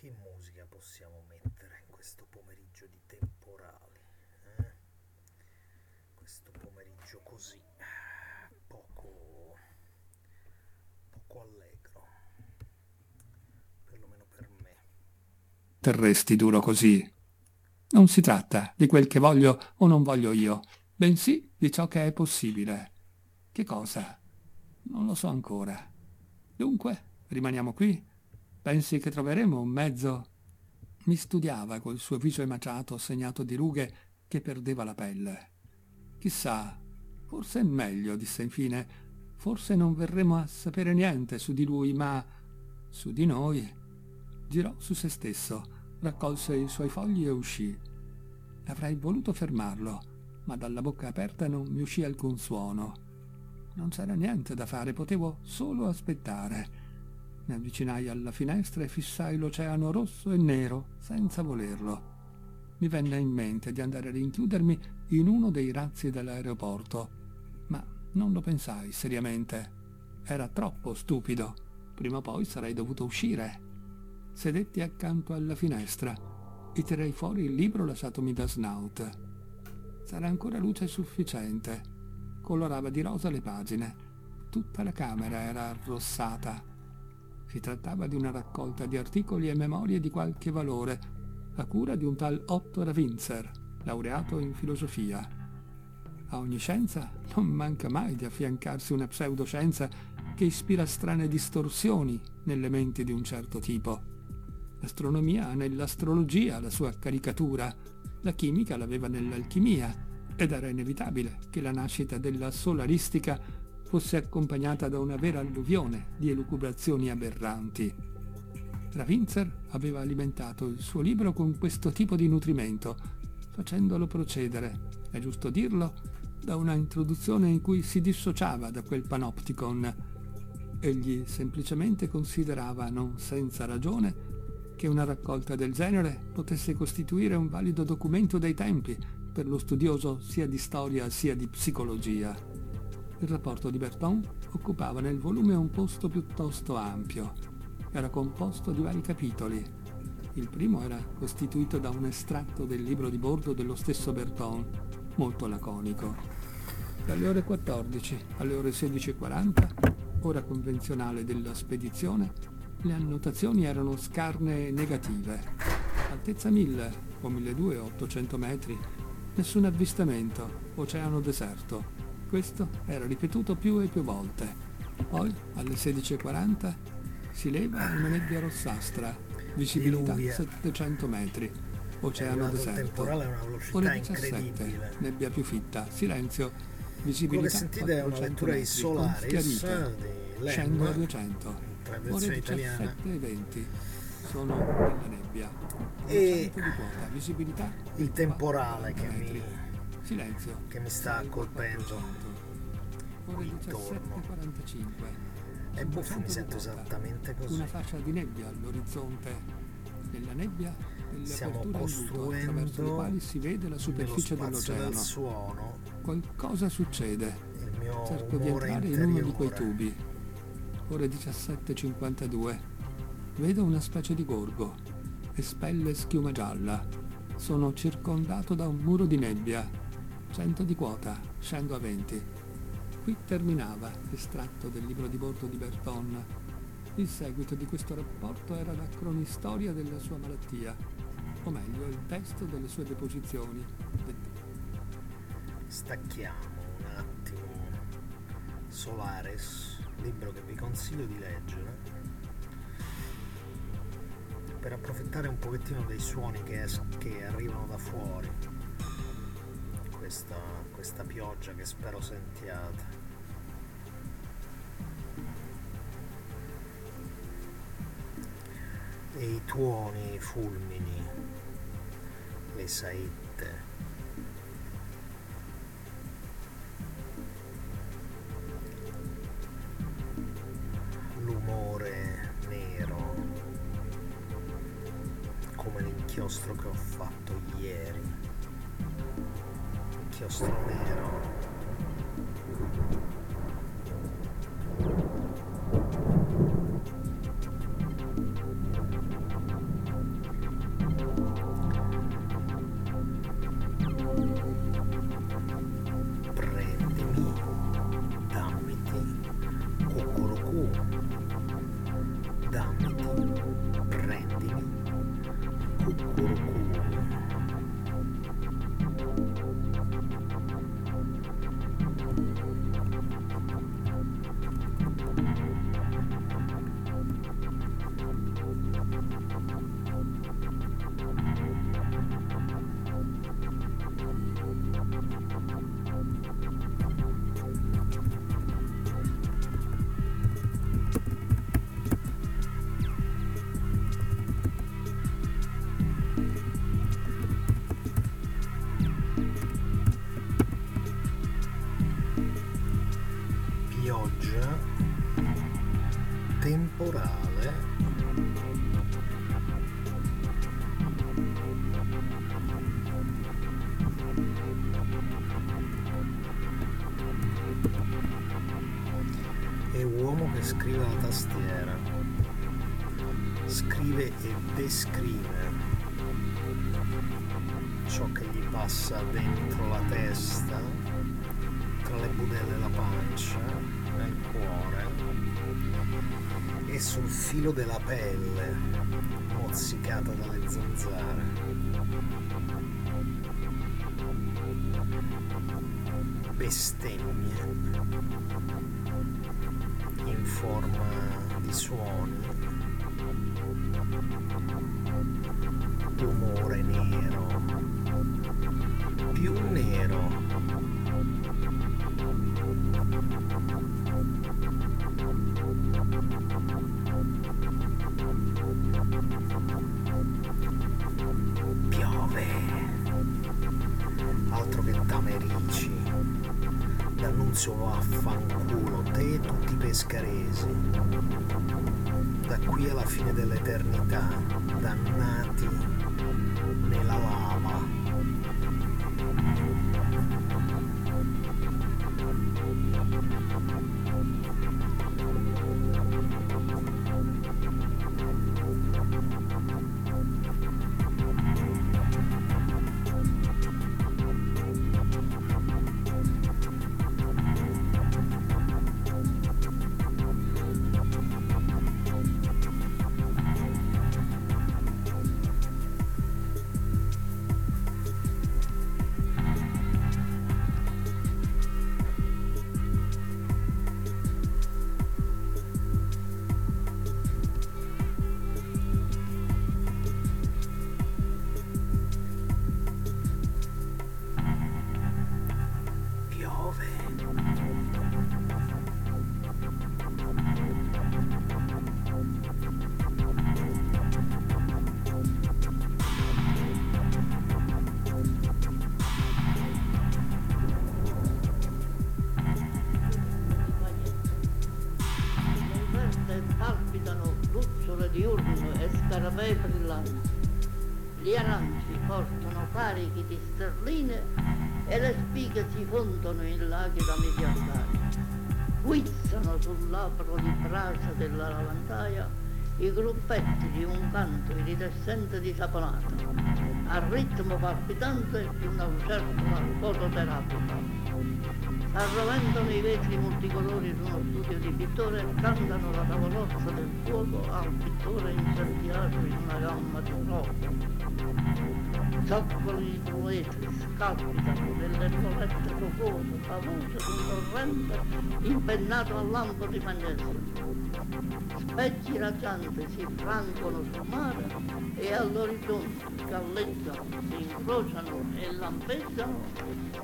che musica possiamo mettere in questo pomeriggio di temporali? Eh? Questo pomeriggio così, poco, poco allegro, perlomeno per me. Terresti duro così. Non si tratta di quel che voglio o non voglio io, bensì di ciò che è possibile. Che cosa? Non lo so ancora. Dunque, rimaniamo qui Pensi che troveremo un mezzo? Mi studiava col suo viso emaciato segnato di rughe che perdeva la pelle. Chissà, forse è meglio, disse infine, forse non verremo a sapere niente su di lui, ma su di noi. Girò su se stesso, raccolse i suoi fogli e uscì. Avrei voluto fermarlo, ma dalla bocca aperta non mi uscì alcun suono. Non c'era niente da fare, potevo solo aspettare. Mi avvicinai alla finestra e fissai l'oceano rosso e nero, senza volerlo. Mi venne in mente di andare a rinchiudermi in uno dei razzi dell'aeroporto, ma non lo pensai seriamente. Era troppo stupido. Prima o poi sarei dovuto uscire. Sedetti accanto alla finestra e tirai fuori il libro lasciatomi da Snout. C'era ancora luce sufficiente. Colorava di rosa le pagine. Tutta la camera era arrossata. Si trattava di una raccolta di articoli e memorie di qualche valore, a cura di un tal Otto Ravinzer, laureato in filosofia. A ogni scienza non manca mai di affiancarsi una pseudoscienza che ispira strane distorsioni nelle menti di un certo tipo. L'astronomia ha nell'astrologia la sua caricatura, la chimica l'aveva nell'alchimia, ed era inevitabile che la nascita della solaristica fosse accompagnata da una vera alluvione di elucubrazioni aberranti. Ravinzer aveva alimentato il suo libro con questo tipo di nutrimento, facendolo procedere, è giusto dirlo, da una introduzione in cui si dissociava da quel panopticon. Egli semplicemente considerava, non senza ragione, che una raccolta del genere potesse costituire un valido documento dei tempi per lo studioso sia di storia sia di psicologia. Il rapporto di Berton occupava nel volume un posto piuttosto ampio. Era composto di vari capitoli. Il primo era costituito da un estratto del libro di bordo dello stesso Berton, molto laconico. Dalle ore 14 alle ore 16.40, ora convenzionale della spedizione, le annotazioni erano scarne e negative. Altezza 1000 o 1200 metri, nessun avvistamento, oceano deserto. Questo era ripetuto più e più volte. Poi, alle 16.40, si leva una nebbia rossastra, visibilità Diluvia. 700 metri, oceano deserto. Ore 17, nebbia più fitta, silenzio, visibilità 400 metri, Solaris, scendo a 200. Ore 17 e 20 sono nella nebbia. E di quota, visibilità il temporale che mi Silenzio. Che mi sta colpendo. Ore 17.45. E buffo mi sento esattamente così. Una fascia di nebbia all'orizzonte. Nella nebbia Stiamo costruendo attraverso le quali si vede la superficie dell'oceano. Del suono. Qualcosa succede. Il mio Cerco di entrare interiore. in uno di quei tubi. Ore 17.52. Vedo una specie di gorgo. Espelle schiuma gialla. Sono circondato da un muro di nebbia 100 di quota, scendo a 20. Qui terminava l'estratto del libro di bordo di Berton. Il seguito di questo rapporto era la cronistoria della sua malattia, o meglio il testo delle sue deposizioni. Stacchiamo un attimo Solaris, libro che vi consiglio di leggere per approfittare un pochettino dei suoni che, es- che arrivano da fuori questa, questa pioggia che spero sentiate. E i tuoni, i fulmini, le saette. temporale. È uomo che scrive alla tastiera. Scrive e descrive ciò che gli passa dentro la testa tra le budelle e la pancia nel cuore e sul filo della pelle, mozzicata dalle zanzare. bestemmie in forma di suoni, rumore nero, più nero. D'Annunzio vaffanculo, te tutti i pescaresi. Da qui alla fine dell'eternità, dannati fondono in laghi da miliardari. Guizzano sul labbro di brasa della lavandaia i gruppetti di un canto iridescente di saponata, al ritmo palpitante di una lucertola fototerapica. Arroventano i vetri multicolori su uno studio di pittore e cantano la tavolozza del fuoco al pittore incendiato in una gamma di fuoco. Zoccoli di trueti scalpitano nelle nuvette focose, favose d'un torrente impennato al lampo di magnesio. Specchi raggianti si francono sul mare e all'orizzonte galleggiano, si incrociano e lampeggiano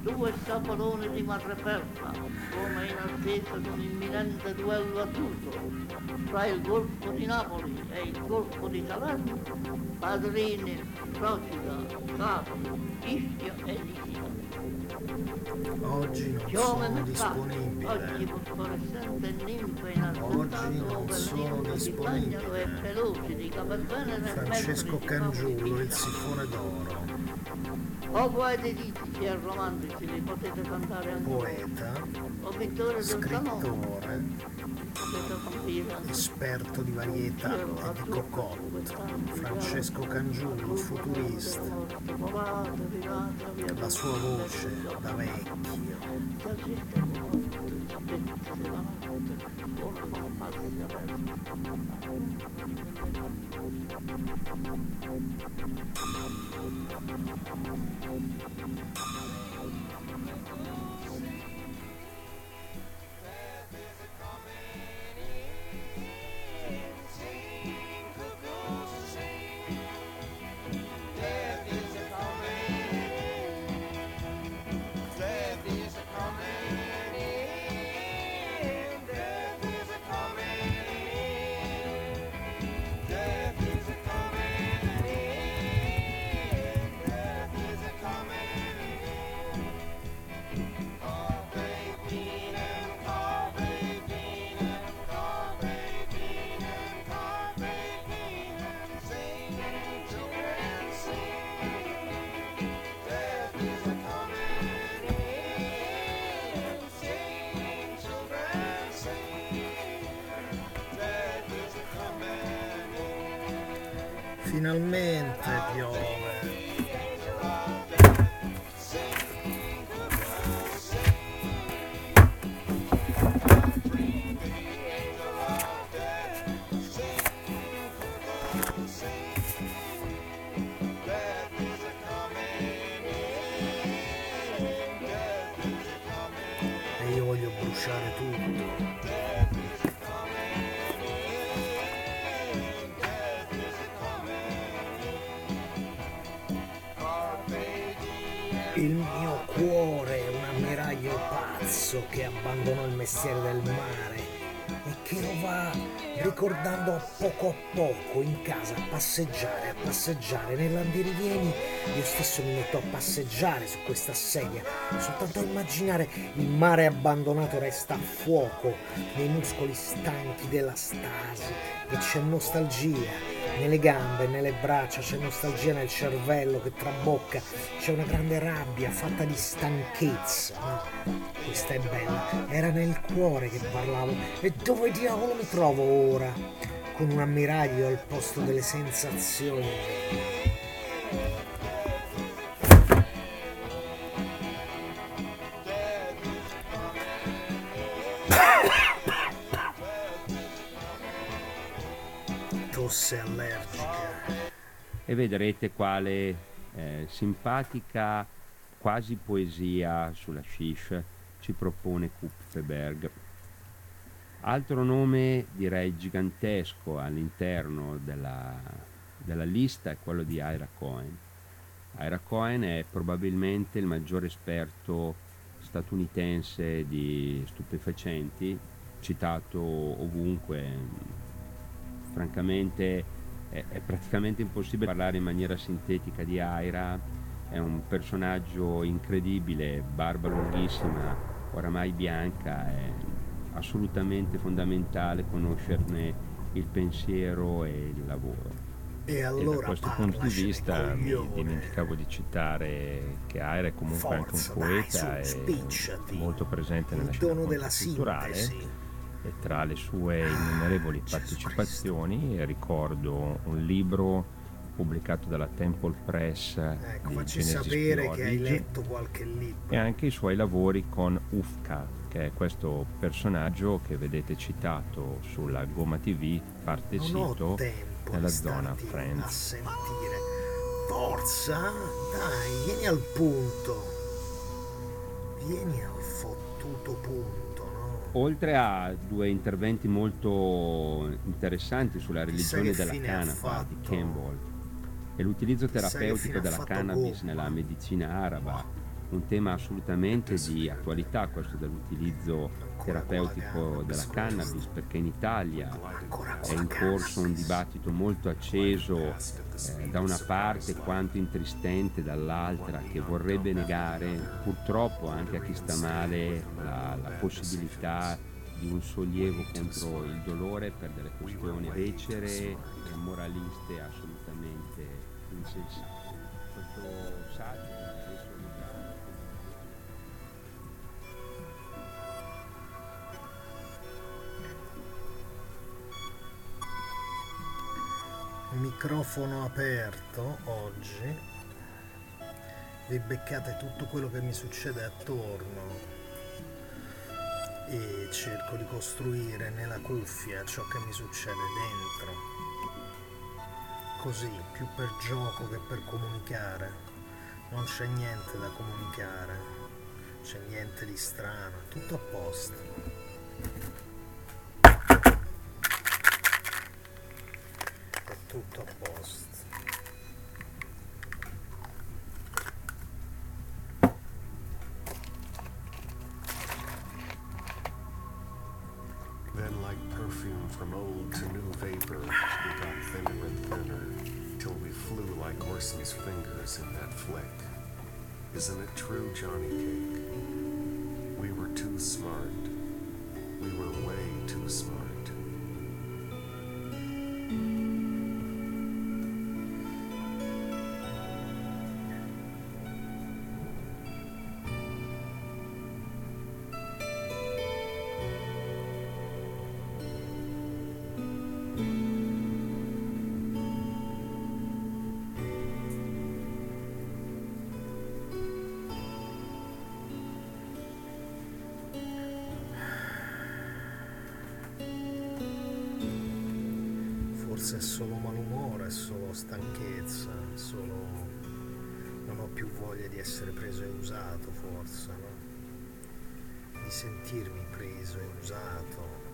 due scapoloni di madreperla, come in attesa di un imminente duello azzurro tra il golfo di Napoli e il golfo di Salerno, padrini, Procida, Capri, Ischia e Lidia. Oggi non sono mercato, oggi disponibile. fosforescente ninfe Oggi inaspettato non sono disponibile. Francesco Cangiullo, il sifone d'oro, O poeti lirici e romantici li potete cantare ancora. poeta, O pittori del salone scrittore. Esperto di varietà e di cocotte, Francesco Cangiullo, futurista, la sua voce da vecchio. Ricordando a poco a poco in casa a passeggiare, a passeggiare. Nell'andirivieni io stesso mi metto a passeggiare su questa sedia, soltanto a immaginare il mare abbandonato resta a fuoco nei muscoli stanchi della stasi e c'è nostalgia nelle gambe, nelle braccia, c'è nostalgia nel cervello che trabocca, c'è una grande rabbia fatta di stanchezza. Ma questa è bella, era nel cuore che parlavo. E dove diavolo mi trovo ora? Con un ammiraglio al posto delle sensazioni. Tosse allergica. e vedrete quale eh, simpatica quasi poesia sulla shish ci propone Kupferberg. Altro nome direi gigantesco all'interno della, della lista è quello di Ira Cohen. Ira Cohen è probabilmente il maggiore esperto statunitense di stupefacenti, citato ovunque. Francamente è, è praticamente impossibile parlare in maniera sintetica di Aira, è un personaggio incredibile, barba lunghissima, oramai bianca, è assolutamente fondamentale conoscerne il pensiero e il lavoro. E E allora da questo punto di vista mi dimenticavo di citare che Aira è comunque Forza, anche un dai, poeta su, e molto presente nella scena culturale sintesi. E tra le sue innumerevoli partecipazioni ricordo un libro pubblicato dalla Temple Press Ecco, di facci Genesis sapere che hai letto qualche libro. e anche i suoi lavori con Ufka, che è questo personaggio che vedete citato sulla Goma TV, parte sito nella zona starti a Friends. sentire. Forza, dai, vieni al punto. Vieni al fottuto punto? Oltre a due interventi molto interessanti sulla religione della canapa di. Campbell e l'utilizzo terapeutico della cannabis nella medicina araba, un tema assolutamente di attualità questo dell'utilizzo terapeutico della cannabis perché in Italia è in corso un dibattito molto acceso eh, da una parte quanto intristente dall'altra che vorrebbe negare purtroppo anche a chi sta male la, la possibilità di un sollievo contro il dolore per delle questioni becere e moraliste assolutamente insensate. Microfono aperto oggi. Vi beccate tutto quello che mi succede attorno e cerco di costruire nella cuffia ciò che mi succede dentro. Così, più per gioco che per comunicare. Non c'è niente da comunicare, c'è niente di strano, tutto a posto. È tutto a posto. Then, like perfume from old to new vapor, we got thinner and thinner, till we flew like Orson's fingers in that flick. Isn't it true, Johnny Cake? We were too smart. We were way too smart. Forse è solo malumore, è solo stanchezza, è solo non ho più voglia di essere preso e usato, forse, no? Di sentirmi preso e usato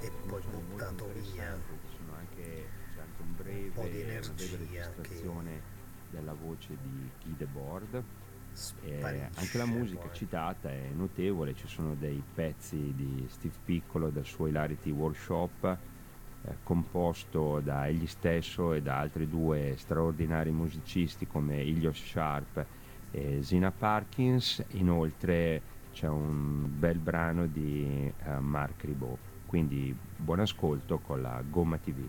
e poi buttato via. Anche anche un breve, po' di energia registrazione della voce di Guy Debord. E Sparisce anche la musica poi. citata è notevole, ci sono dei pezzi di Steve Piccolo del suo Hilarity Workshop eh, composto da egli stesso e da altri due straordinari musicisti come Ilios Sharp e Zina Parkins. Inoltre c'è un bel brano di eh, Mark Ribot. Quindi buon ascolto con la Gomma TV.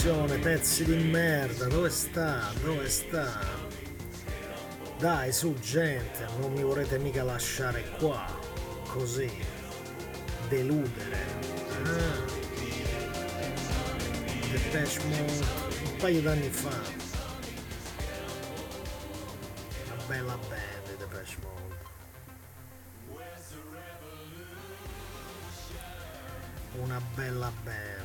la rivoluzione, pezzi di merda? Dove sta? Dove sta? Dai, su gente, non mi vorrete mica lasciare qua, così, deludere. Ah. Depeche Mode un paio d'anni fa. Una bella band i Depeche Mode. Una bella band.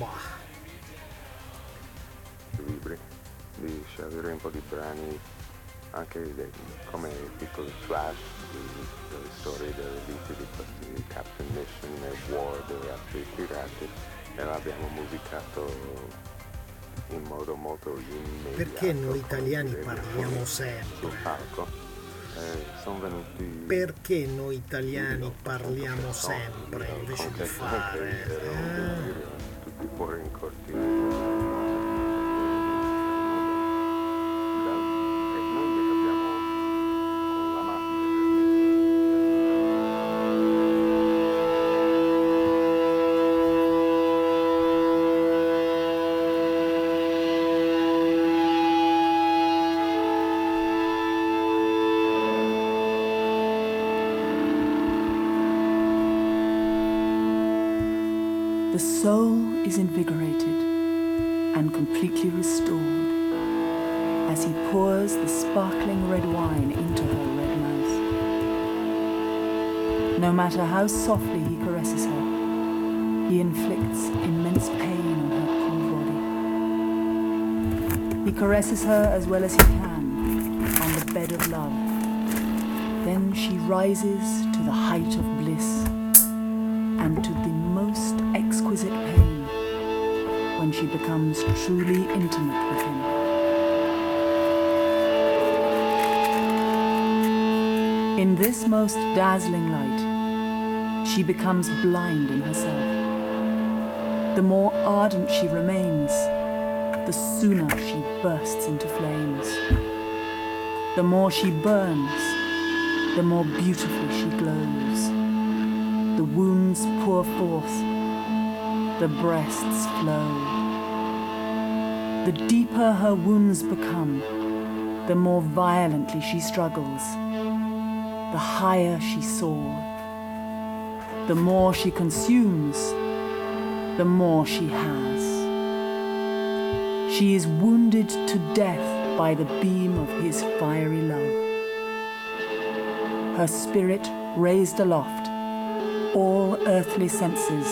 Bah. libri, di scegliere un po' di brani anche dei- come piccoli flash di- delle storie delle vite di questi Captain Mission e War dei altri pirati e l'abbiamo musicato in modo molto immediato. Perché noi italiani parliamo sempre? palco. Eh, sono venuti Perché noi italiani parliamo sempre invece di fare? Eh, tutti fuori in cortile. Soul is invigorated and completely restored as he pours the sparkling red wine into her red mouth. No matter how softly he caresses her, he inflicts immense pain on her cool body. He caresses her as well as he can on the bed of love. Then she rises to the height of bliss truly intimate with him. In this most dazzling light, she becomes blind in herself. The more ardent she remains, the sooner she bursts into flames. The more she burns, the more beautifully she glows. The wounds pour forth, the breasts flow. The deeper her wounds become, the more violently she struggles, the higher she soars. The more she consumes, the more she has. She is wounded to death by the beam of his fiery love. Her spirit raised aloft, all earthly senses.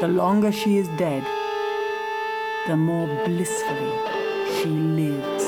The longer she is dead, the more blissfully she lives.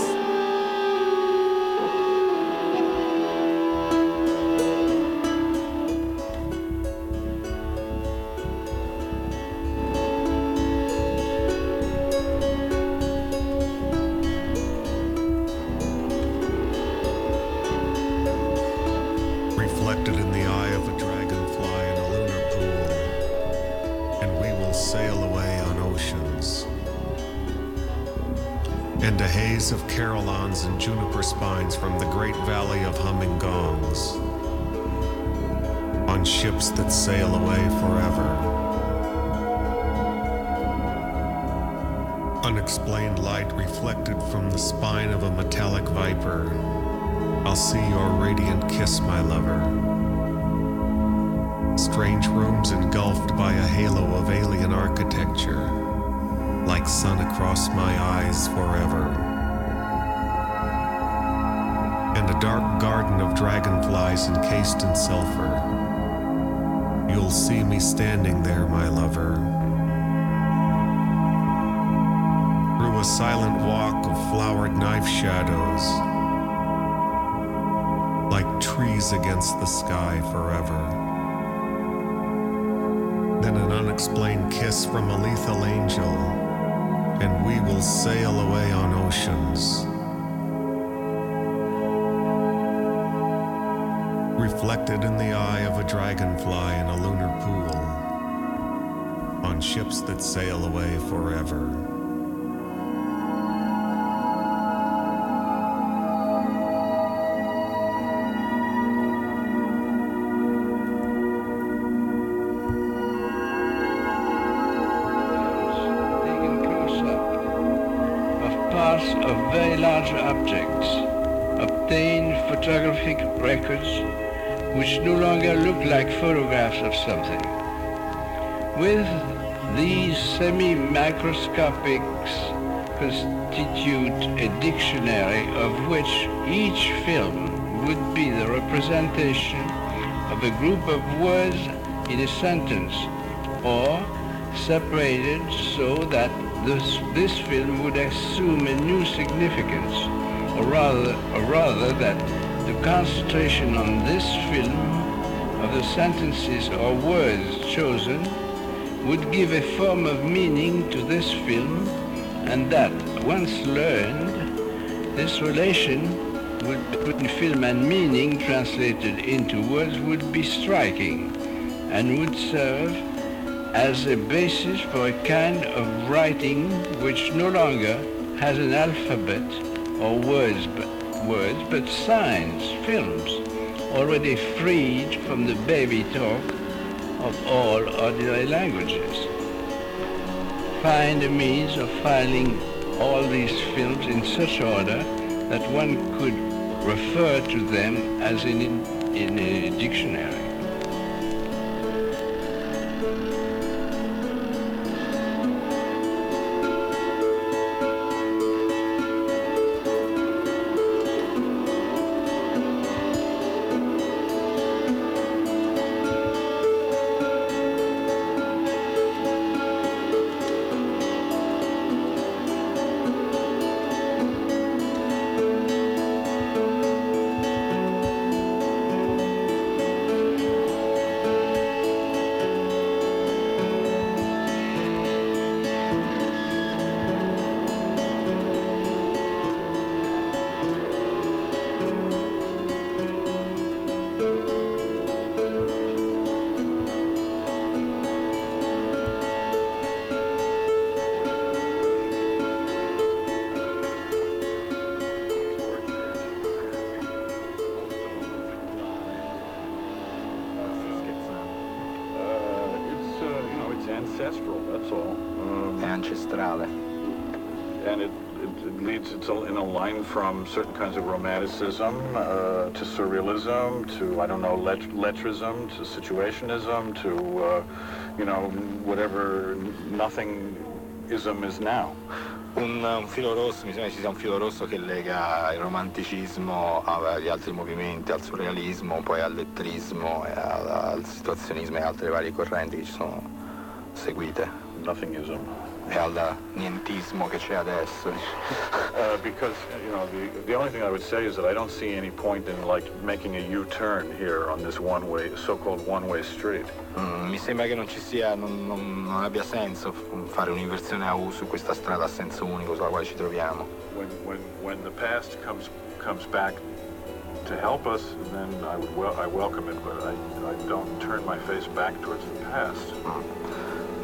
Carillons and juniper spines from the great valley of humming gongs, on ships that sail away forever. Unexplained light reflected from the spine of a metallic viper. I'll see your radiant kiss, my lover. Strange rooms engulfed by a halo of alien architecture, like sun across my eyes forever. Dark garden of dragonflies encased in sulfur. You'll see me standing there, my lover. Through a silent walk of flowered knife shadows like trees against the sky forever. Then an unexplained kiss from a lethal angel, and we will sail away on oceans. Reflected in the eye of a dragonfly in a lunar pool, on ships that sail away forever. of very large objects, obtained photographic records which no longer look like photographs of something, with these semi-microscopics constitute a dictionary of which each film would be the representation of a group of words in a sentence or separated so that this, this film would assume a new significance or rather, or rather that the concentration on this film of the sentences or words chosen would give a form of meaning to this film and that once learned this relation would, between film and meaning translated into words would be striking and would serve as a basis for a kind of writing which no longer has an alphabet or words but, words, but signs, films, already freed from the baby talk of all ordinary languages. Find a means of filing all these films in such order that one could refer to them as in, in a dictionary. All. Um, È ancestrale. and it, it, it leads, it's a- in a line from certain kinds of romanticism uh, to surrealism to, I don't know, let, lettrism to situationism to, uh, you know, whatever nothingism is now. Un, un filo rosso, mi sembra ci sia un filo rosso che lega il romanticismo agli altri movimenti, al surrealismo, poi al lettrismo, e al, al situazionismo e altre varie correnti che ci sono seguite. Nothingism. E al nientismo che c'è adesso. Uh, because you know the the only thing I would say is that I don't see any point in like making a U-turn here on this one-way, so-called one-way street. Mm, mi sembra che non ci sia, non, non- non abbia senso fare un'inversione a U su questa strada a senso unico sulla quale ci troviamo. When when when the past comes comes back to help us, then I would wel- I welcome it, but I I don't turn my face back towards the past.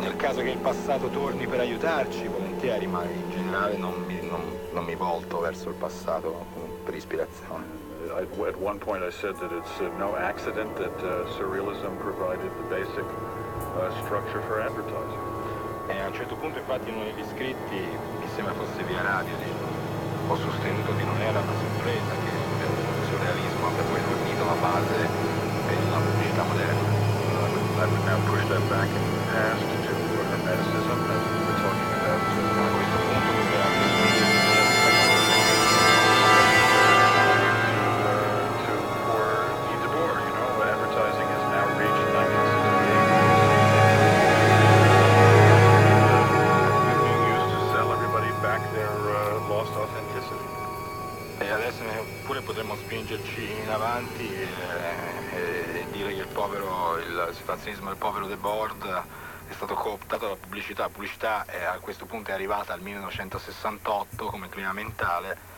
Nel caso che il passato torni per aiutarci, volentieri, ma in generale non mi, non- non mi volto verso il passato per ispirazione. I, at one point I said that it's uh, no accident that uh, surrealism provided the basic uh, structure for advertising. E a un certo punto infatti in uno degli scritti, mi sembra fosse via radio, ho sostenuto che non era una sorpresa che il surrealismo abbia poi fornito la base per la pubblicità moderna. I would now push that back in the Yeah. Pubblicità. La pubblicità è, a questo punto è arrivata al 1968 come clima mentale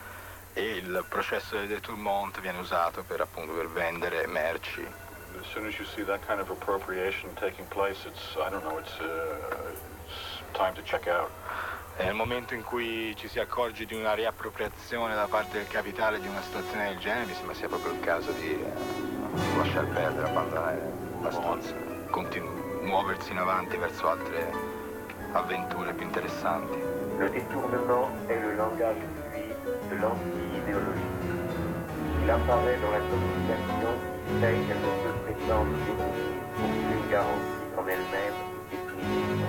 e il processo del détournement viene usato per, appunto, per vendere merci. As soon as you see that kind of appropriation taking place, it's, I don't know, it's, uh, it's time to check out. E nel momento in cui ci si accorge di una riappropriazione da parte del capitale di una situazione del genere, mi sembra sia proprio il caso di eh, lasciar perdere, abbandonare la stanza, continu- muoversi in avanti verso altre avventure più interessanti. Le détournement est le langage fluide de l'anti-idéologie. Il apparaît dans la communication telle qu'elle ne prétendre définir aucune garantie en elle-même définitive.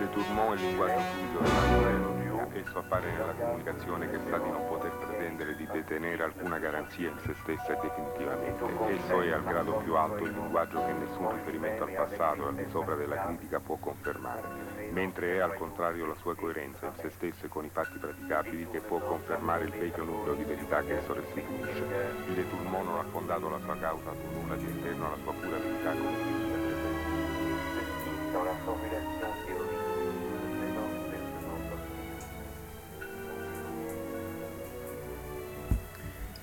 Le Tourmont è il linguaggio fluido. Esso appare nella comunicazione che sta di non poter pretendere di detenere alcuna garanzia in se stessa e definitivamente. Esso è al grado più alto il linguaggio che nessun riferimento al passato e al di sopra della critica può confermare, mentre è al contrario la sua coerenza in se stesso e con i fatti praticabili che può confermare il vecchio nucleo di verità che esso restituisce. Il De Tourmont non ha fondato la sua causa su nulla di esterno alla sua pura verità présence personnelle.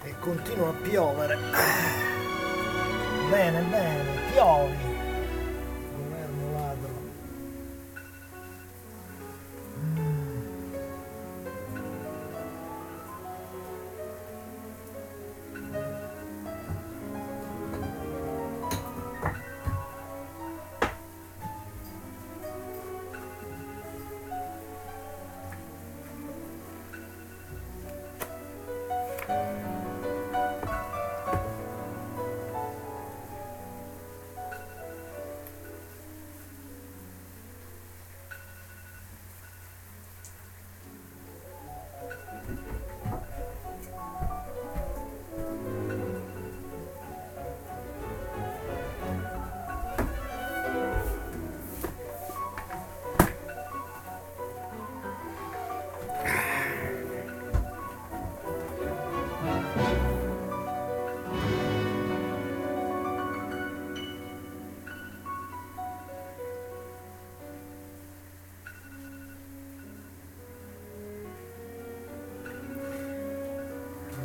E continua a piovere. Bene, bene, piovi.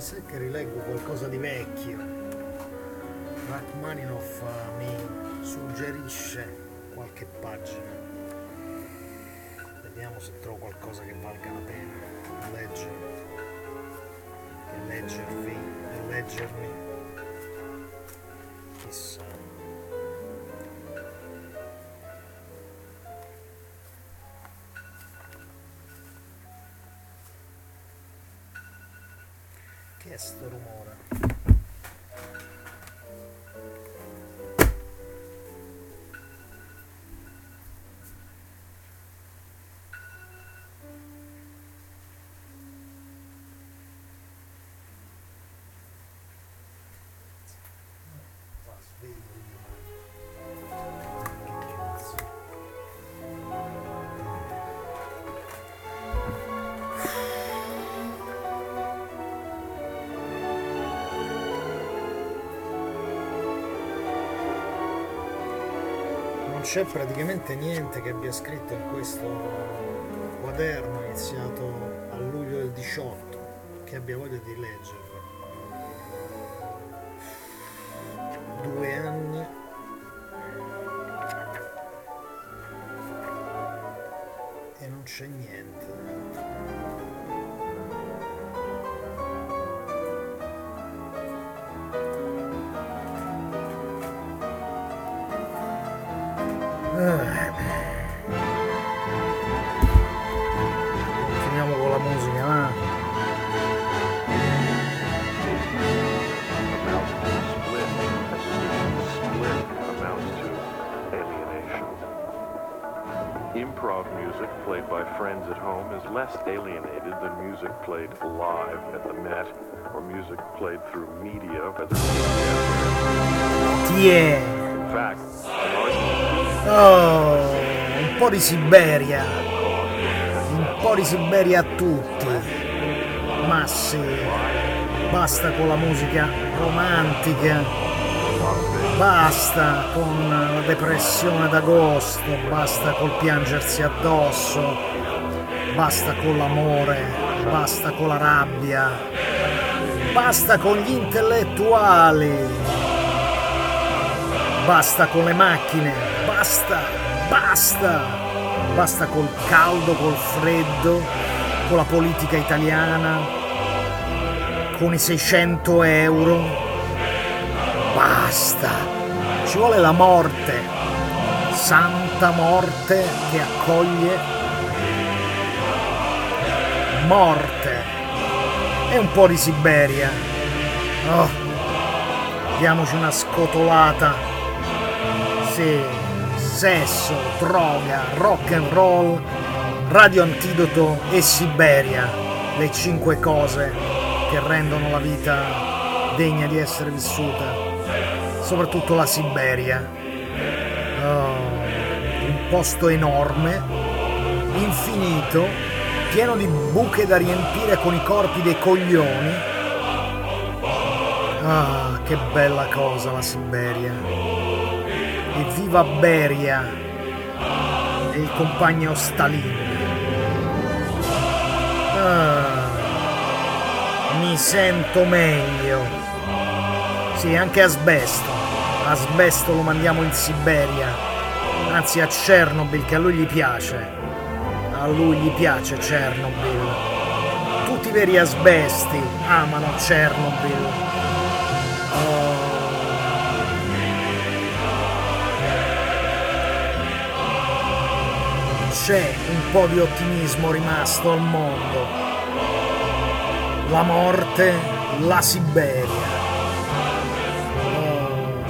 Mi sa che rileggo qualcosa di vecchio. Rachmaninoff mi suggerisce qualche pagina. Vediamo se trovo qualcosa che valga la pena leggere. E leggervi leggermi. Che è sto rumore? Fa c'è praticamente niente che abbia scritto in questo quaderno iniziato a luglio del 18 che abbia voglia di leggerlo. Due anni. E non c'è niente. Less alienated than music played live at the Met or music played through media, whether Tiè. in fact, Oh, un po' di Siberia. Un po' di Siberia a tutti. Ma sì, basta con la musica romantica. Basta con la depressione d'agosto, basta col piangersi addosso, basta con l'amore, basta con la rabbia, basta con gli intellettuali, basta con le macchine, basta, basta, basta col caldo, col freddo, con la politica italiana, con i 600 euro. Basta, ci vuole la morte, santa morte che accoglie morte e un po' di Siberia. Oh, diamoci una scotolata. Sì, sesso, droga, rock and roll, radio antidoto e Siberia, le cinque cose che rendono la vita degna di essere vissuta, soprattutto la Siberia. Oh, un posto enorme, infinito, pieno di buche da riempire con i corpi dei coglioni. Ah, che bella cosa la Siberia. E viva Beria e il compagno Stalin. Ah, mi sento meglio. Sì, anche Asbesto. Asbesto lo mandiamo in Siberia. Anzi a Chernobyl che a lui gli piace. A lui gli piace Chernobyl. Tutti i veri asbesti amano Chernobyl. Oh. C'è un po' di ottimismo rimasto al mondo. La morte, la Siberia. Oh.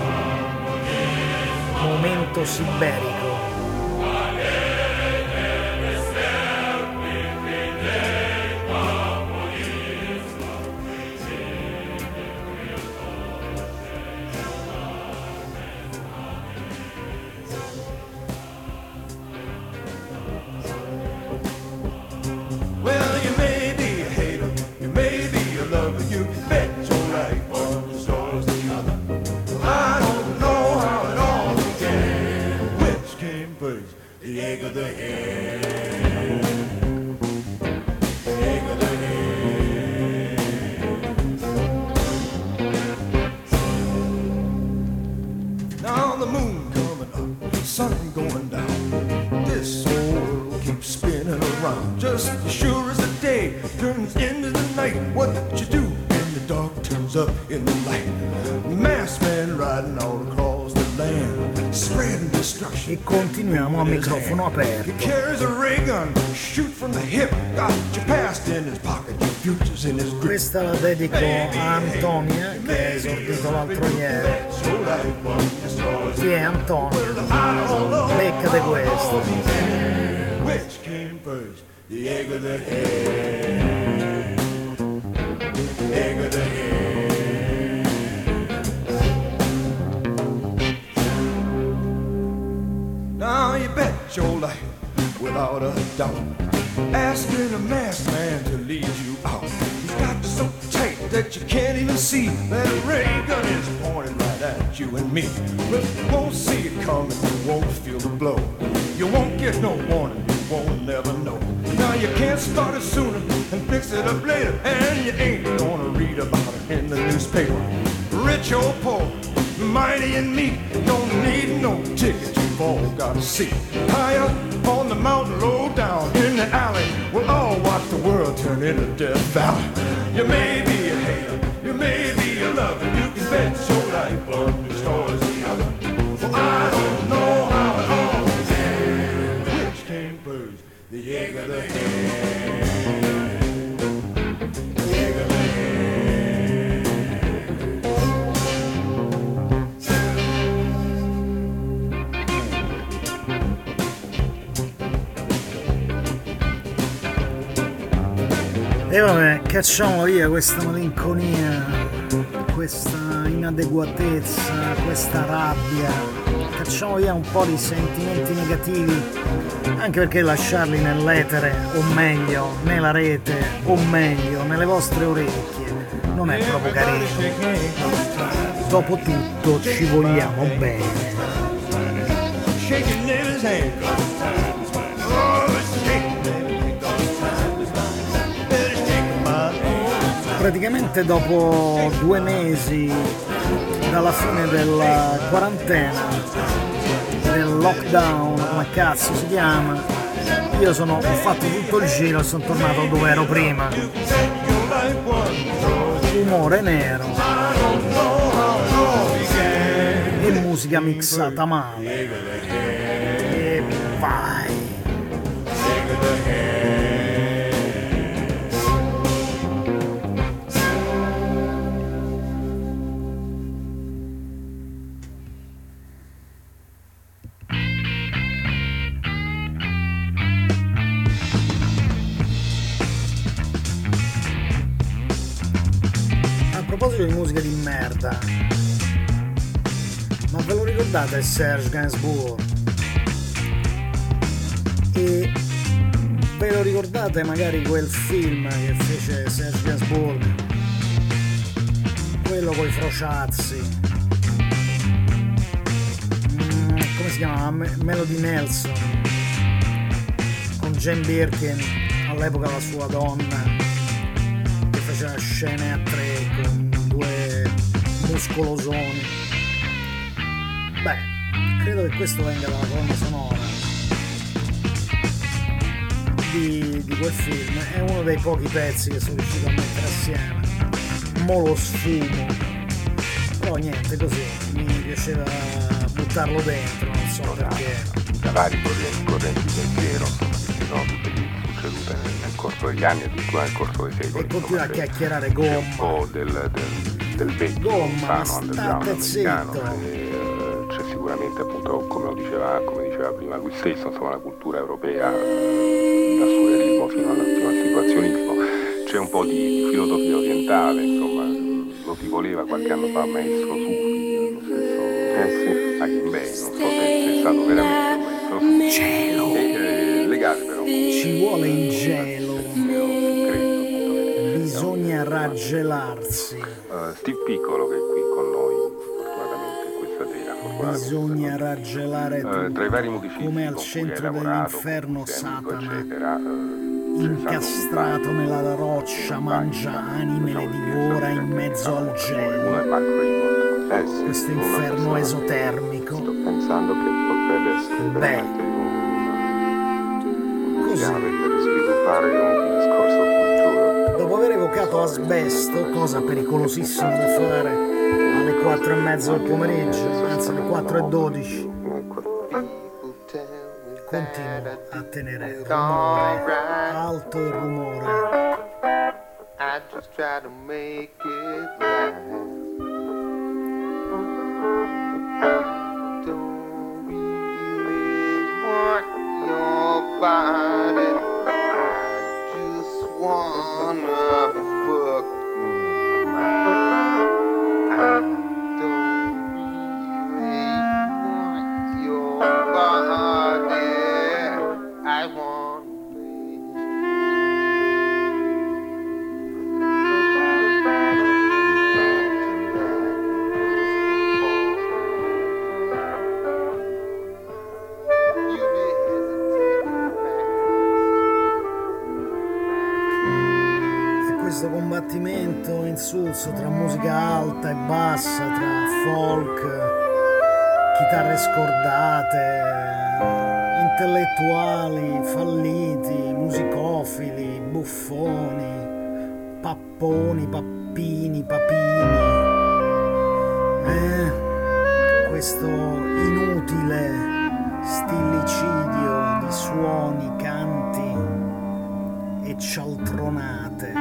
Momento siberico. As the day turns into the night. What you do when the dark turns up in the light? Masked man riding all across the land, spreading destruction. E continuiamo a microfono He aperto. carries a ray gun, shoot from the hip. Got your past in his pocket, your future's in his grip. Questa la dedico a Antonia che ha esordito l'altro ieri. Chi è Antonio? Beccate questo. Which came first, the egg or the egg or the hen? Now you bet your life, without a doubt, asking a masked man to lead you out. He's got you so tight that you can't even see that a ray gun is pointing right at you and me. But you won't see it coming, you won't feel the blow. You won't get no warning, won't never know. Now you can't start it sooner and fix it up later, and you ain't gonna read about it in the newspaper. Rich or poor, mighty and meek, don't need no ticket, you've all got a seat. High up on the mountain, low down in the alley, we'll all watch the world turn into Death Valley. You may be a hater, you may be a lover, you can bet your life on the stars E vabbè, cacciamo via questa malinconia, questa inadeguatezza, questa rabbia. Cacciamo via un po' di sentimenti negativi, anche perché lasciarli nell'etere, o meglio, nella rete, o meglio, nelle vostre orecchie, non è proprio carino. Dopotutto ci vogliamo bene. Praticamente dopo due mesi dalla fine della quarantena, lockdown, come cazzo si chiama, io sono, ho fatto tutto il giro e sono tornato dove ero prima. Umore nero e musica mixata male. E vai! Musica di merda, ma ve lo ricordate Serge Gainsbourg? E ve lo ricordate magari quel film che fece Serge Gainsbourg? Quello con i frociazzi. Mm, come si chiama? Me- Melody Nelson. Con Jane Birkin, all'epoca la sua donna che faceva scene a tre muscolosoni. Beh, credo che questo venga dalla colonna sonora di, di quel film. È uno dei pochi pezzi che sono riuscito a mettere assieme. Mo lo sfumo. Però niente, così mi piaceva buttarlo dentro, non so perché. da vari correnti, di pensiero, insomma, che sono tutte succedute nel, corso degli anni, addirittura nel corso dei secoli. E continua a chiacchierare c'è un gomma. po' del, del, del vecchio Gomma, lontano underground americano e, eh, c'è sicuramente appunto come lo diceva, come diceva prima lui stesso, insomma la cultura europea eh, dal surrealismo fino, alla- fino al situazionismo, c'è un po' di, di filosofia orientale, insomma, lo si voleva qualche anno fa maestro Sufi, lo stesso eh Akinbei, non so se è stato veramente un maestro Sufi. Cielo! Eh, legale però. Ci vuole il gelo. Bisogna raggelarsi. Eh, Steve Piccolo che è qui con noi fortunatamente questa sera. fortunatamente. Bisogna raggelare tutto. tra i vari musicisti Come al centro dell'inferno Satana. eccetera, eh, Incastrato nella roccia, mangia anime, le divora in mezzo al gelo. Questo inferno esotermico. Sto pensando che potrebbe essere Beh. chiave per sviluppare un. Evocato asbesto, cosa pericolosissima da fare alle 4 e mezza del pomeriggio, anzi alle 4 e 12, continuo a tenere rumore, alto il rumore. Your body. I just wanna bassa, tra folk, chitarre scordate, intellettuali falliti, musicofili, buffoni, papponi, pappini, papini. Eh, questo inutile stillicidio di suoni, canti e cialtronate.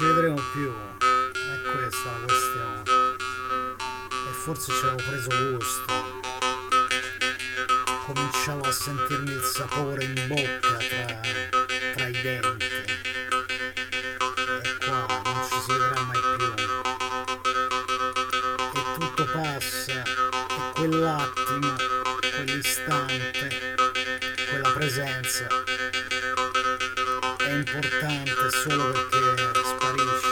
Ci vedremo più. È questa la questione. E forse ci avevo preso gusto. Cominciavo a sentirmi il sapore in bocca tra, tra i denti. E qua non ci si vedrà mai più. E tutto passa. E quell'attimo, quell'istante, quella presenza importante solo perché sparisce,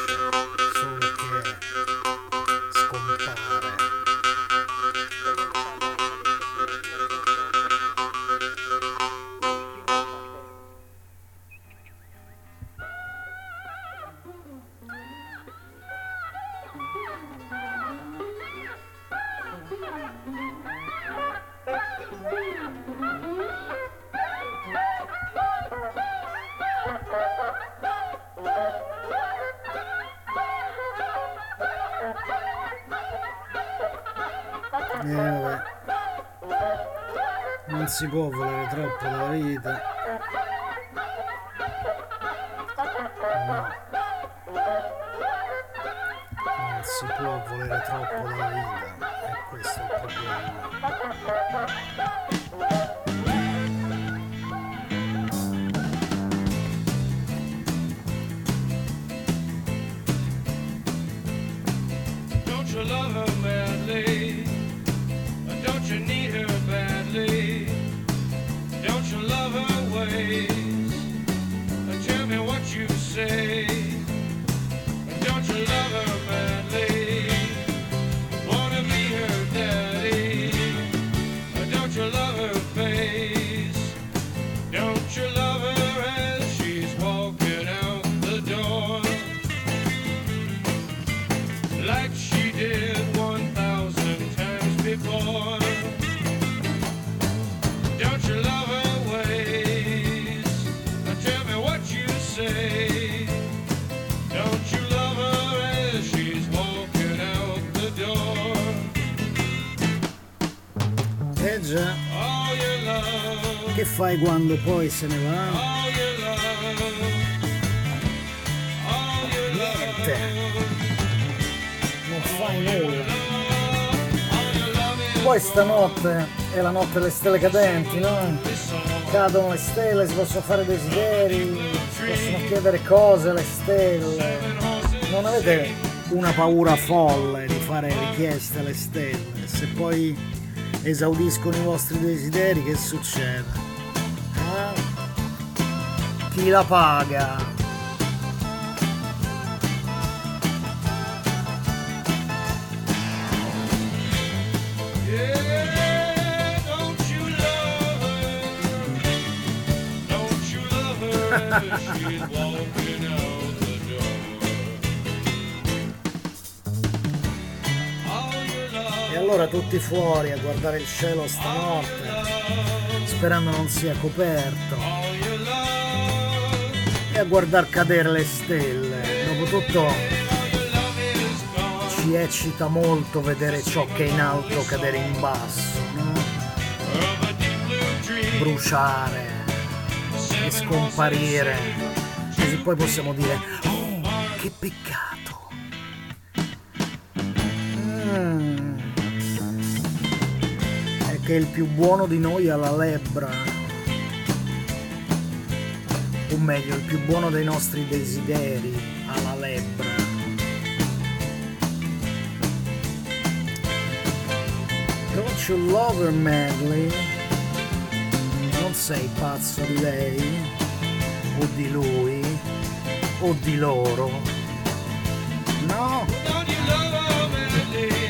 quando poi se ne va? Niente. Non fai nulla. Poi stanotte è la notte delle stelle cadenti, no? Cadono le stelle, si possono fare desideri, si possono chiedere cose alle stelle. Non avete una paura folle di fare richieste alle stelle? Se poi esaudiscono i vostri desideri, che succede? All your love, E allora tutti fuori a guardare il cielo stanotte, sperando non sia coperto, e a guardar cadere le stelle. Dopotutto ci eccita molto vedere ciò che è in alto cadere in basso, no? bruciare e scomparire. Così poi possiamo dire, oh, che peccato. Mm. È che il più buono di noi ha la lebbra. O meglio, il più buono dei nostri desideri ha la lebbra. Don't you love her madly? Non sei pazzo di lei? O di lui? O di loro? No? don't you love her madly?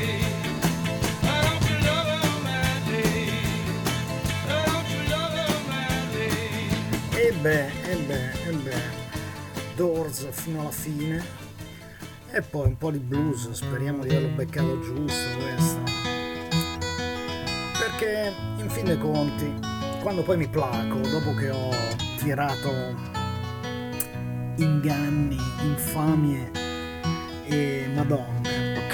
Beh, e beh, e beh. Doors fino alla fine. E poi un po' di blues, speriamo di averlo beccato giusto questo. Perché in fin dei conti, quando poi mi placo, dopo che ho tirato inganni, infamie e madonne,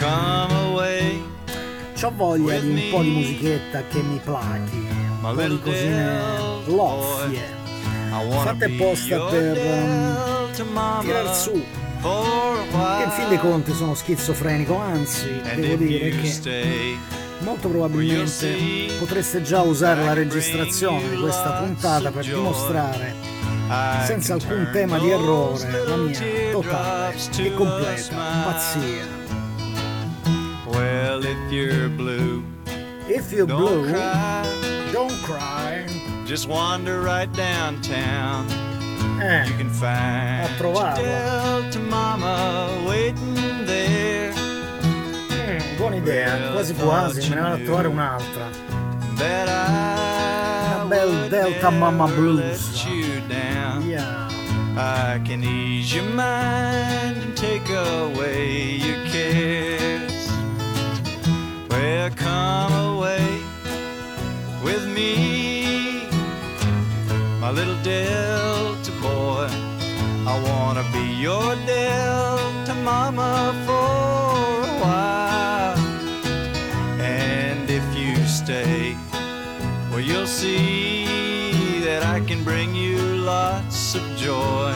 C'ho voglia di un po' di musichetta che mi plachi, un po' di cosine loffie, fatte apposta per um, tirar su che in fin dei conti sono schizofrenico, anzi, devo dire che molto probabilmente potreste già usare la registrazione di questa puntata per dimostrare senza alcun tema di errore la mia totale e completa pazzia. well, if you're blue, If you're don't blue, cry. don't cry. Just wander right downtown. Eh, You can find trovato. your Delta mama waiting there. Mm, buona idea, quasi quasi, me ne vado a trovare un'altra. Una bel Delta Mama Blues. Yeah. I can ease your mind and take away your cares. Well, come away with me, little Delta boy. I wanna be your Delta mama for a while. And if you stay, well, you'll see that I can bring you lots of joy.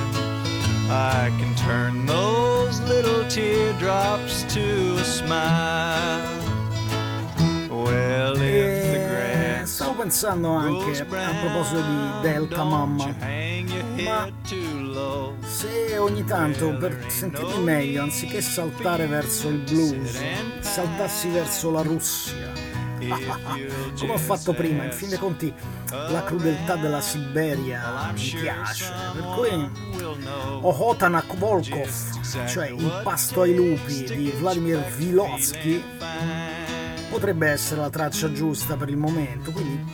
I can turn those little teardrops to a smile. Pensando anche a proposito di Delta Mamma, ma se ogni tanto per sentirmi meglio, anziché saltare verso il blues, saltassi verso la Russia. Come ho fatto prima, in fin dei conti la crudeltà della Siberia mi piace, per cui Ohotanak Volkov, cioè il pasto ai lupi di Vladimir Vygotsky, potrebbe essere la traccia giusta per il momento, quindi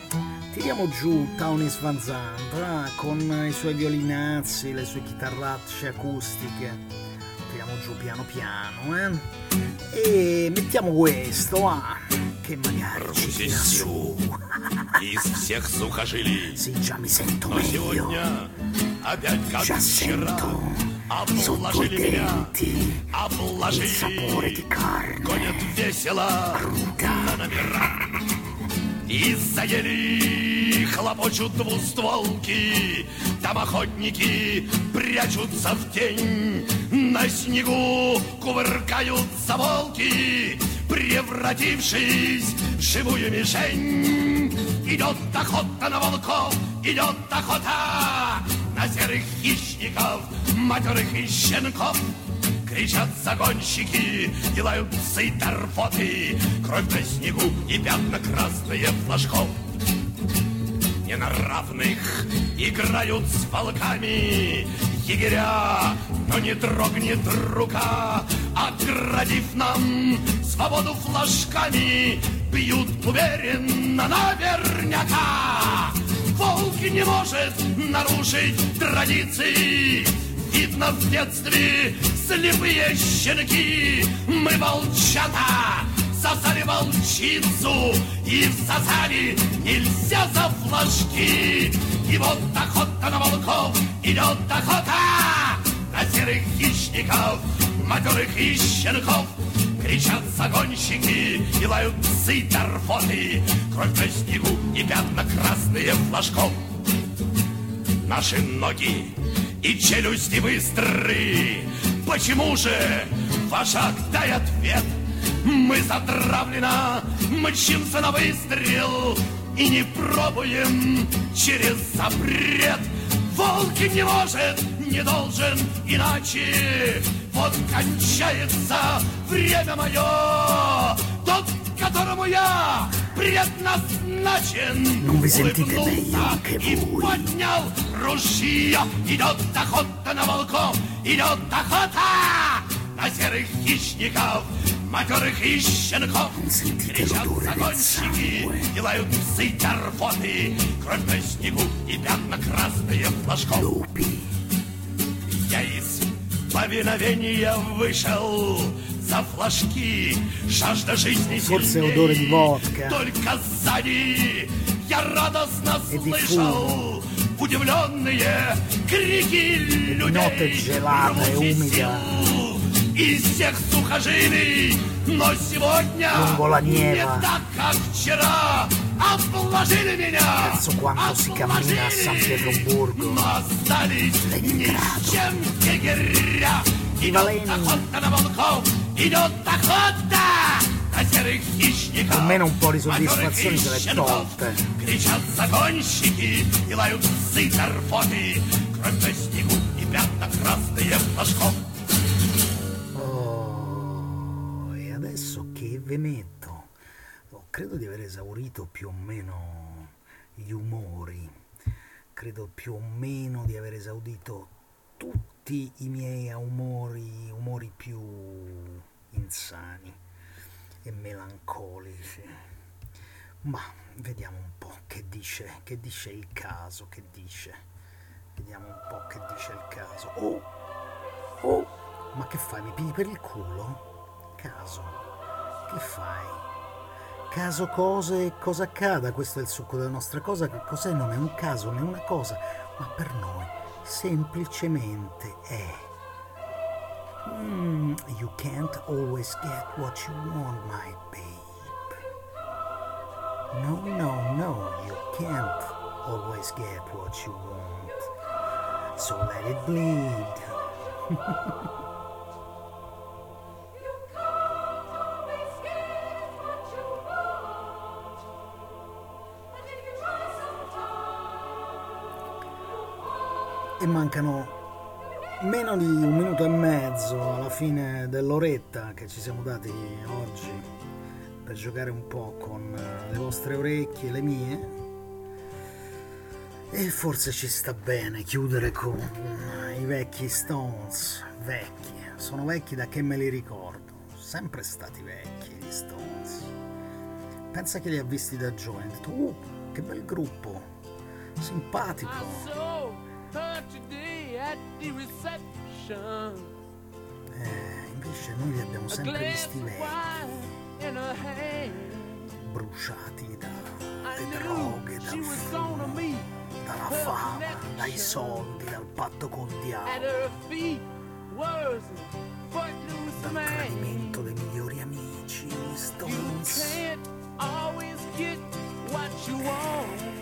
tiriamo giù Townies Van Zandt con i suoi violinazzi, le sue chitarracce acustiche, tiriamo giù piano piano, eh? E mettiamo questo, ah, che magari ci tira su. sì, già mi sento meglio. Già sento. Обложили меня, обложили, гонят весело. Cruda. на номера. Из-за ели хлопочут двустволки, там охотники прячутся в тень. На снегу кувыркаются волки, превратившись в живую мишень. Идет охота на волков, идет охота на серых хищников, матерых и щенков. Кричат загонщики, и лают псы торфоты, Кровь на снегу и пятна красные флажков. Не на равных играют с волками егеря, но не дрогнет рука, оградив нам свободу флажками, бьют уверенно наверняка. Волк не может нарушить традиции, Видно в детстве слепые щенки. Мы волчата сосали волчицу И всосали нельзя за флажки И вот охота на волков идет охота На серых хищников, матерых и щенков Кричат загонщики и лают псы торфоты Кровь на снегу и пятна красные флажков Наши ноги и челюсти быстры. Почему же, вожак, дай ответ? Мы затравлено мчимся на выстрел и не пробуем через запрет. Волк не может, не должен иначе. Вот кончается время мое, тот, которому я предназначен. Sentite улыбнулся и поднял ружье. Идет охота на волков, идет охота на серых хищников, матерых и щенков. Кричат загонщики и лают псы торфоты, кровь на снегу и пятна красные флажков. Я из повиновения вышел за флажки, жажда жизни сильней. Только сзади я радостно слышал удивленные крики людей. Из всех сухожилий, но сегодня не так, как вчера. Обложили меня, verso quanto si cammina a San Pietroburgo, но остались ни с чем егеря. equivalenti almeno un po' di soddisfazione se le tolte Кричат загонщики и лают псы карпоты Кровь на снегу и пятна красные флажков Oh, e adesso che ve metto? Credo di aver esaurito più o meno gli umori, credo più o meno di aver esaudito tutti i miei umori, umori più insani e melancolici. Ma vediamo un po' che dice, che dice il caso, che dice. Vediamo un po' che dice il caso. Oh! Oh! Ma che fai? Mi pigli per il culo? Caso. Che fai? Caso cose, cosa accada? Questo è il succo della nostra cosa. Che cos'è? Non è un caso, né una cosa, ma per noi semplicemente è. Mm, you can't always get what you want, my babe. No, no, no, you can't always get what you want. So let it bleed. e mancano meno di un minuto e mezzo alla fine dell'oretta che ci siamo dati oggi per giocare un po' con eh, le vostre orecchie, le mie. E forse ci sta bene chiudere con eh, i vecchi Stones, vecchi, sono vecchi da che me li ricordo, sempre stati vecchi gli Stones. Pensa che li ha visti da giovane, ho detto, uh, che bel gruppo, simpatico. Heard today at the reception. Eh, invece noi li abbiamo sempre visti vecchi, her bruciati da, dalle droghe, dal fumo, dalla her fama, dai soldi, dal patto col At diavolo, her dal tradimento dei migliori amici, gli You can't always get what you want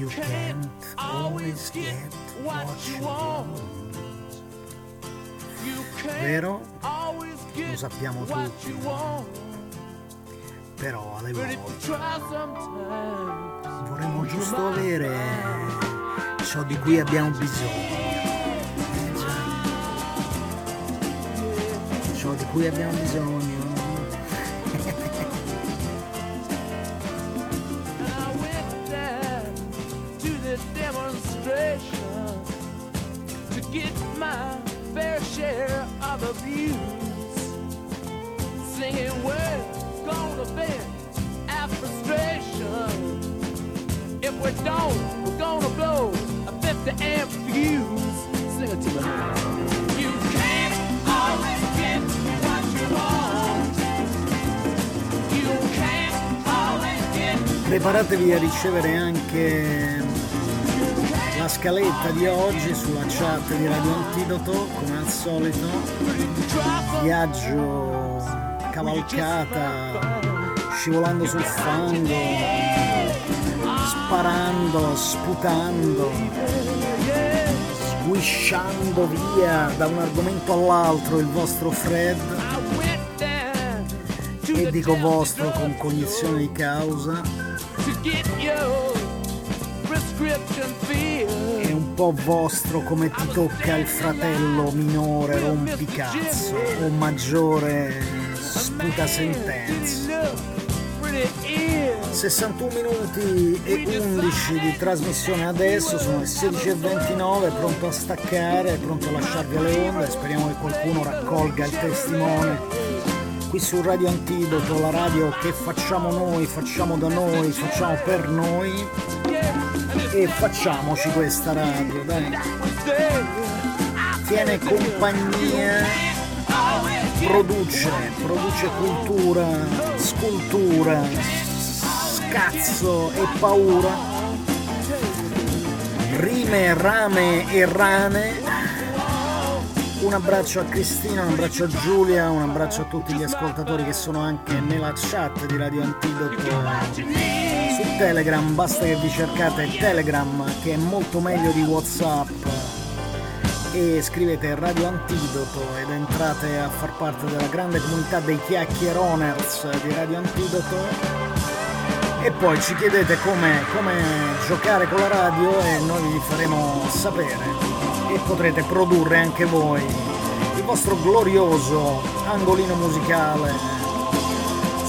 You, You can't can't always get what you want You can't Vero? always Lo sappiamo what tutti, you want però alle volte vorremmo giusto avere ciò di cui abbiamo bisogno. Ciò di cui abbiamo bisogno. Abuse. Singing, we're gonna vent our frustration. If we don't, we're gonna blow a 50 amp fuse. Sing it to me. You can't always get what you want. You can't always get Preparatevi a ricevere anche scaletta di oggi sulla chat di Radio Antidoto, come al solito. Viaggio, cavalcata, scivolando sul fango, sparando, sputando, sguisciando via da un argomento all'altro il vostro Fred. E dico vostro con cognizione di causa. È un po' vostro come ti tocca il fratello minore rompicazzo o maggiore sputa sentenza. Pretty ear. 61 minuti e 11 di trasmissione adesso, sono le 16.29, pronto a staccare, pronto a lasciarvi alle onde, speriamo che qualcuno raccolga il testimone. Qui su Radio Antidoto, la radio che facciamo noi, facciamo da noi, facciamo per noi e facciamoci questa radio, dai. Tiene compagnia, produce, produce cultura, scultura, scazzo e paura, rime, rame e rane. Un abbraccio a Cristina, un abbraccio a Giulia, un abbraccio a tutti gli ascoltatori che sono anche nella chat di Radio Antidoto su Telegram, basta che vi cercate Telegram che è molto meglio di Whatsapp. E scrivete Radio Antidoto ed entrate a far parte della grande comunità dei chiacchieroners di Radio Antidoto. E poi ci chiedete come, come giocare con la radio e noi vi faremo sapere. E potrete produrre anche voi il vostro glorioso angolino musicale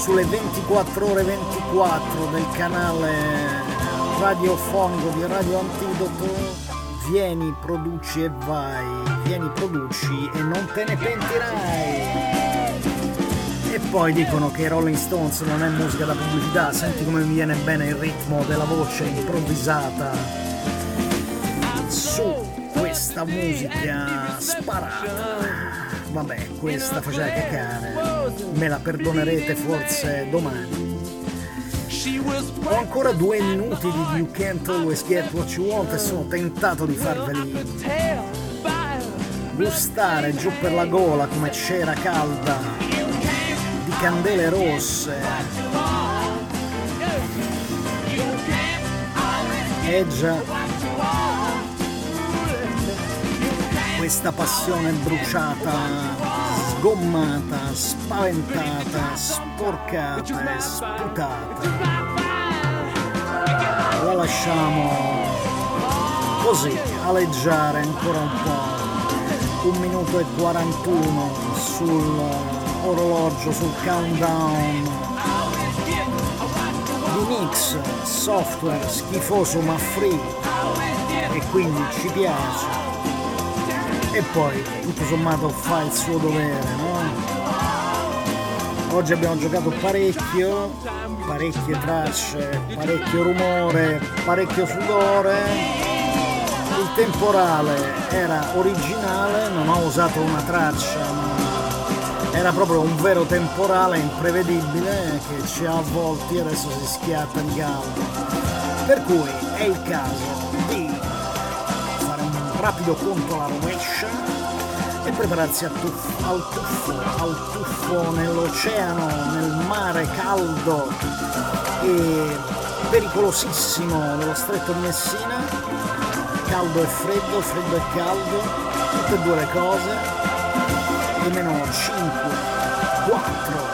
sulle 24 ore 24 del canale radiofonico di Radio Antidoto vieni, produci e vai, vieni, produci e non te ne pentirai. E poi dicono che i Rolling Stones non è musica da pubblicità, senti come mi viene bene il ritmo della voce improvvisata su questa musica sparata. Vabbè, questa faceva cacare, me la perdonerete forse domani. Ho ancora due minuti di You Can't Always Get What You Want e sono tentato di farveli gustare giù per la gola come cera calda di candele rosse. E già, questa passione bruciata, sgommata, spaventata, sporcata e sputata. La lasciamo così aleggiare ancora un po'. Un minuto e 41 sul orologio, sul countdown mix, software schifoso ma free e quindi ci piace e poi tutto sommato fa il suo dovere, no? Oggi abbiamo giocato parecchio, parecchie tracce, parecchio rumore, parecchio sudore. Il temporale era originale, non ho usato una traccia, ma era proprio un vero temporale imprevedibile che ci ha avvolti e adesso si schiatta di caldo. Per cui è il caso rapido conto alla rovescia e prepararsi tuff- al tuffo, al tuffo nell'oceano, nel mare caldo e pericolosissimo dello stretto di Messina. Caldo e freddo, freddo e caldo, tutte e due le cose. E meno 5, 4,